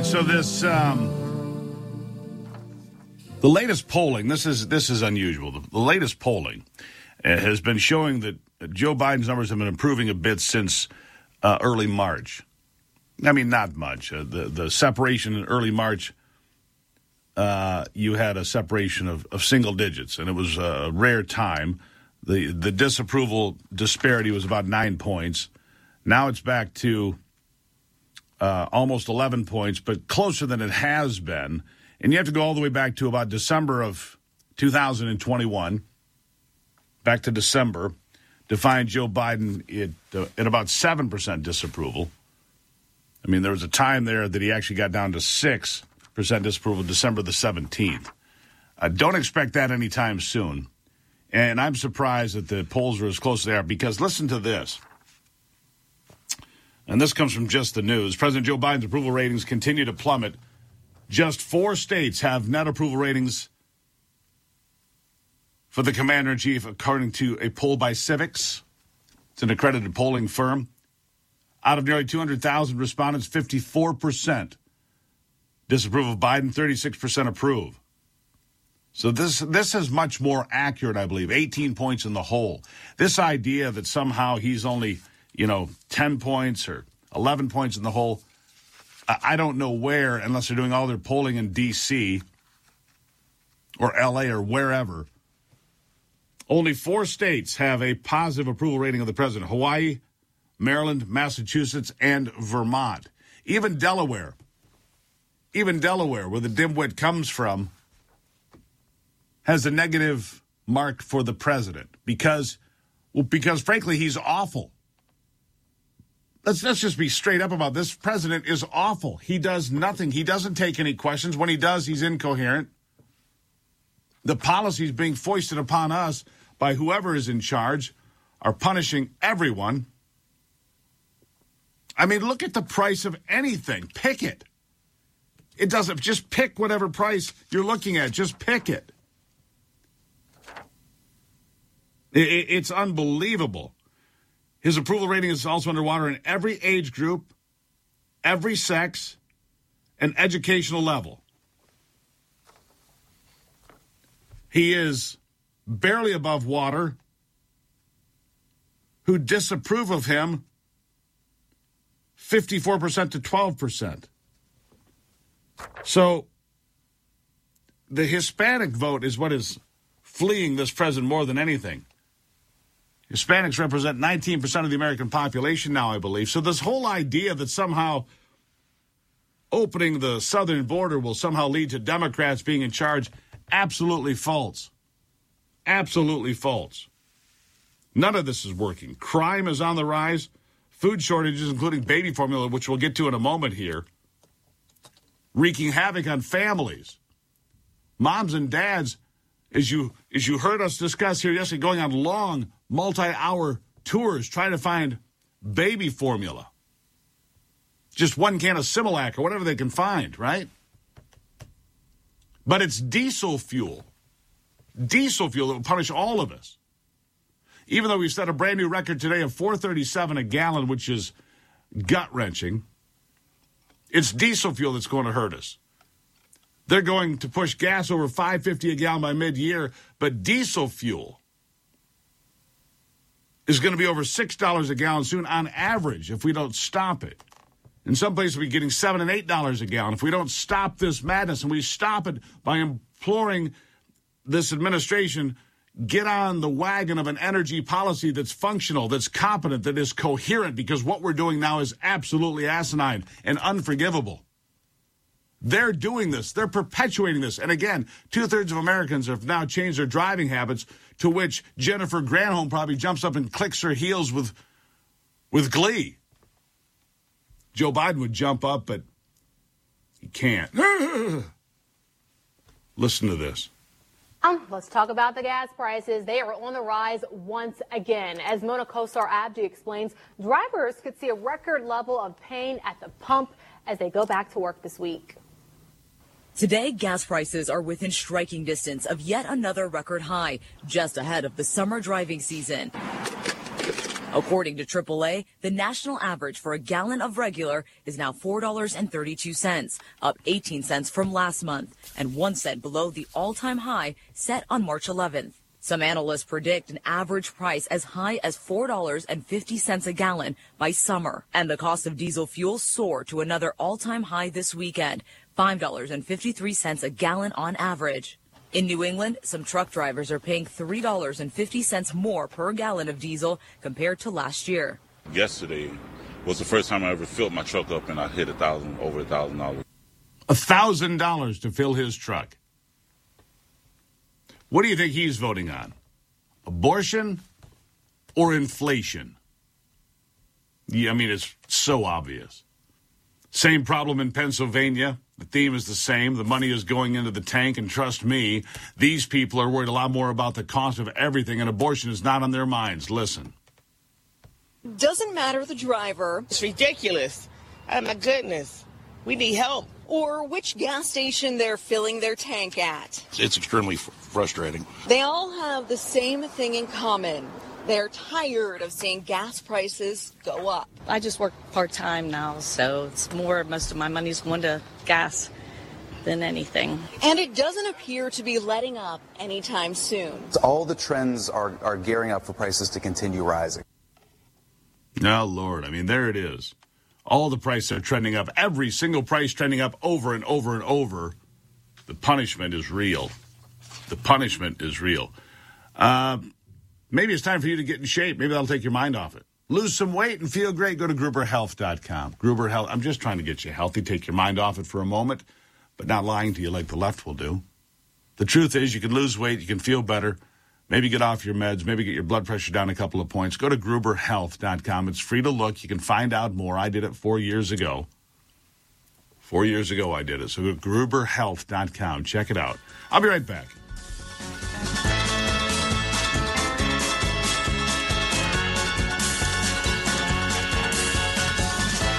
right, so this um, the latest polling. This is this is unusual. The, the latest polling uh, has been showing that Joe Biden's numbers have been improving a bit since uh, early March. I mean, not much. Uh, the the separation in early March, uh, you had a separation of, of single digits, and it was a rare time. the The disapproval disparity was about nine points. Now it's back to uh, almost 11 points, but closer than it has been. And you have to go all the way back to about December of 2021, back to December, to find Joe Biden at, uh, at about 7% disapproval. I mean, there was a time there that he actually got down to 6% disapproval December the 17th. Uh, don't expect that anytime soon. And I'm surprised that the polls are as close as they are because listen to this. And this comes from just the news. President Joe Biden's approval ratings continue to plummet. Just four states have net approval ratings for the commander in chief, according to a poll by Civiqs. It's an accredited polling firm. Out of nearly 200,000 respondents, 54% disapprove of Biden, 36% approve. So this this is much more accurate, I believe. 18 points in the hole. This idea that somehow he's only you know, 10 points or 11 points in the hole. I don't know where, unless they're doing all their polling in D.C. or L.A. or wherever. Only four states have a positive approval rating of the president Hawaii, Maryland, Massachusetts, and Vermont. Even Delaware, even Delaware, where the dimwit comes from, has a negative mark for the president because, well, because frankly, he's awful let's let's just be straight up about this. President is awful. He does nothing. He doesn't take any questions. When he does, he's incoherent. The policies being foisted upon us by whoever is in charge are punishing everyone. I mean, look at the price of anything. Pick it. It doesn't just pick whatever price you're looking at. Just pick it. It's unbelievable. His approval rating is also underwater in every age group, every sex, and educational level. He is barely above water. Who disapprove of him 54% to 12%. So the Hispanic vote is what is fleeing this president more than anything. Hispanics represent 19% of the American population now, I believe. So, this whole idea that somehow opening the southern border will somehow lead to Democrats being in charge, absolutely false. Absolutely false. None of this is working. Crime is on the rise. Food shortages, including baby formula, which we'll get to in a moment here, wreaking havoc on families. Moms and dads, as you as you heard us discuss here yesterday, going on long multi hour tours trying to find baby formula. Just one can of Similac or whatever they can find, right? But it's diesel fuel. Diesel fuel that will punish all of us. Even though we've set a brand new record today of 437 a gallon, which is gut wrenching, it's diesel fuel that's going to hurt us. They're going to push gas over 550 a gallon by mid-year, but diesel fuel is going to be over $6 a gallon soon on average if we don't stop it. In some places, we're getting 7 and $8 a gallon. If we don't stop this madness and we stop it by imploring this administration, get on the wagon of an energy policy that's functional, that's competent, that is coherent, because what we're doing now is absolutely asinine and unforgivable. They're doing this. They're perpetuating this. And again, two thirds of Americans have now changed their driving habits to which Jennifer Granholm probably jumps up and clicks her heels with, with glee. Joe Biden would jump up, but he can't. Listen to this. Um, let's talk about the gas prices. They are on the rise once again. As Mona Kosar Abdi explains, drivers could see a record level of pain at the pump as they go back to work this week. Today, gas prices are within striking distance of yet another record high, just ahead of the summer driving season. According to AAA, the national average for a gallon of regular is now $4.32, up 18 cents from last month and 1 cent below the all-time high set on March 11th. Some analysts predict an average price as high as $4.50 a gallon by summer, and the cost of diesel fuel soared to another all-time high this weekend, $5.53 a gallon on average. In New England, some truck drivers are paying $3.50 more per gallon of diesel compared to last year. Yesterday was the first time I ever filled my truck up and I hit a thousand over a thousand dollars. A thousand dollars to fill his truck. What do you think he's voting on? Abortion or inflation? Yeah, I mean, it's so obvious. Same problem in Pennsylvania. The theme is the same. The money is going into the tank, and trust me, these people are worried a lot more about the cost of everything, and abortion is not on their minds. Listen. Doesn't matter the driver. It's ridiculous. Oh, my goodness. We need help or which gas station they're filling their tank at. It's extremely frustrating. They all have the same thing in common. They're tired of seeing gas prices go up. I just work part time now, so it's more, most of my money's going to gas than anything. And it doesn't appear to be letting up anytime soon. All the trends are, are gearing up for prices to continue rising. Oh, Lord. I mean, there it is. All the prices are trending up. Every single price trending up over and over and over. The punishment is real. The punishment is real. Uh, maybe it's time for you to get in shape. Maybe that'll take your mind off it. Lose some weight and feel great. Go to GruberHealth.com. Gruber Health. I'm just trying to get you healthy. Take your mind off it for a moment, but not lying to you like the left will do. The truth is, you can lose weight. You can feel better. Maybe get off your meds. Maybe get your blood pressure down a couple of points. Go to GruberHealth.com. It's free to look. You can find out more. I did it four years ago. Four years ago, I did it. So go to GruberHealth.com. Check it out. I'll be right back.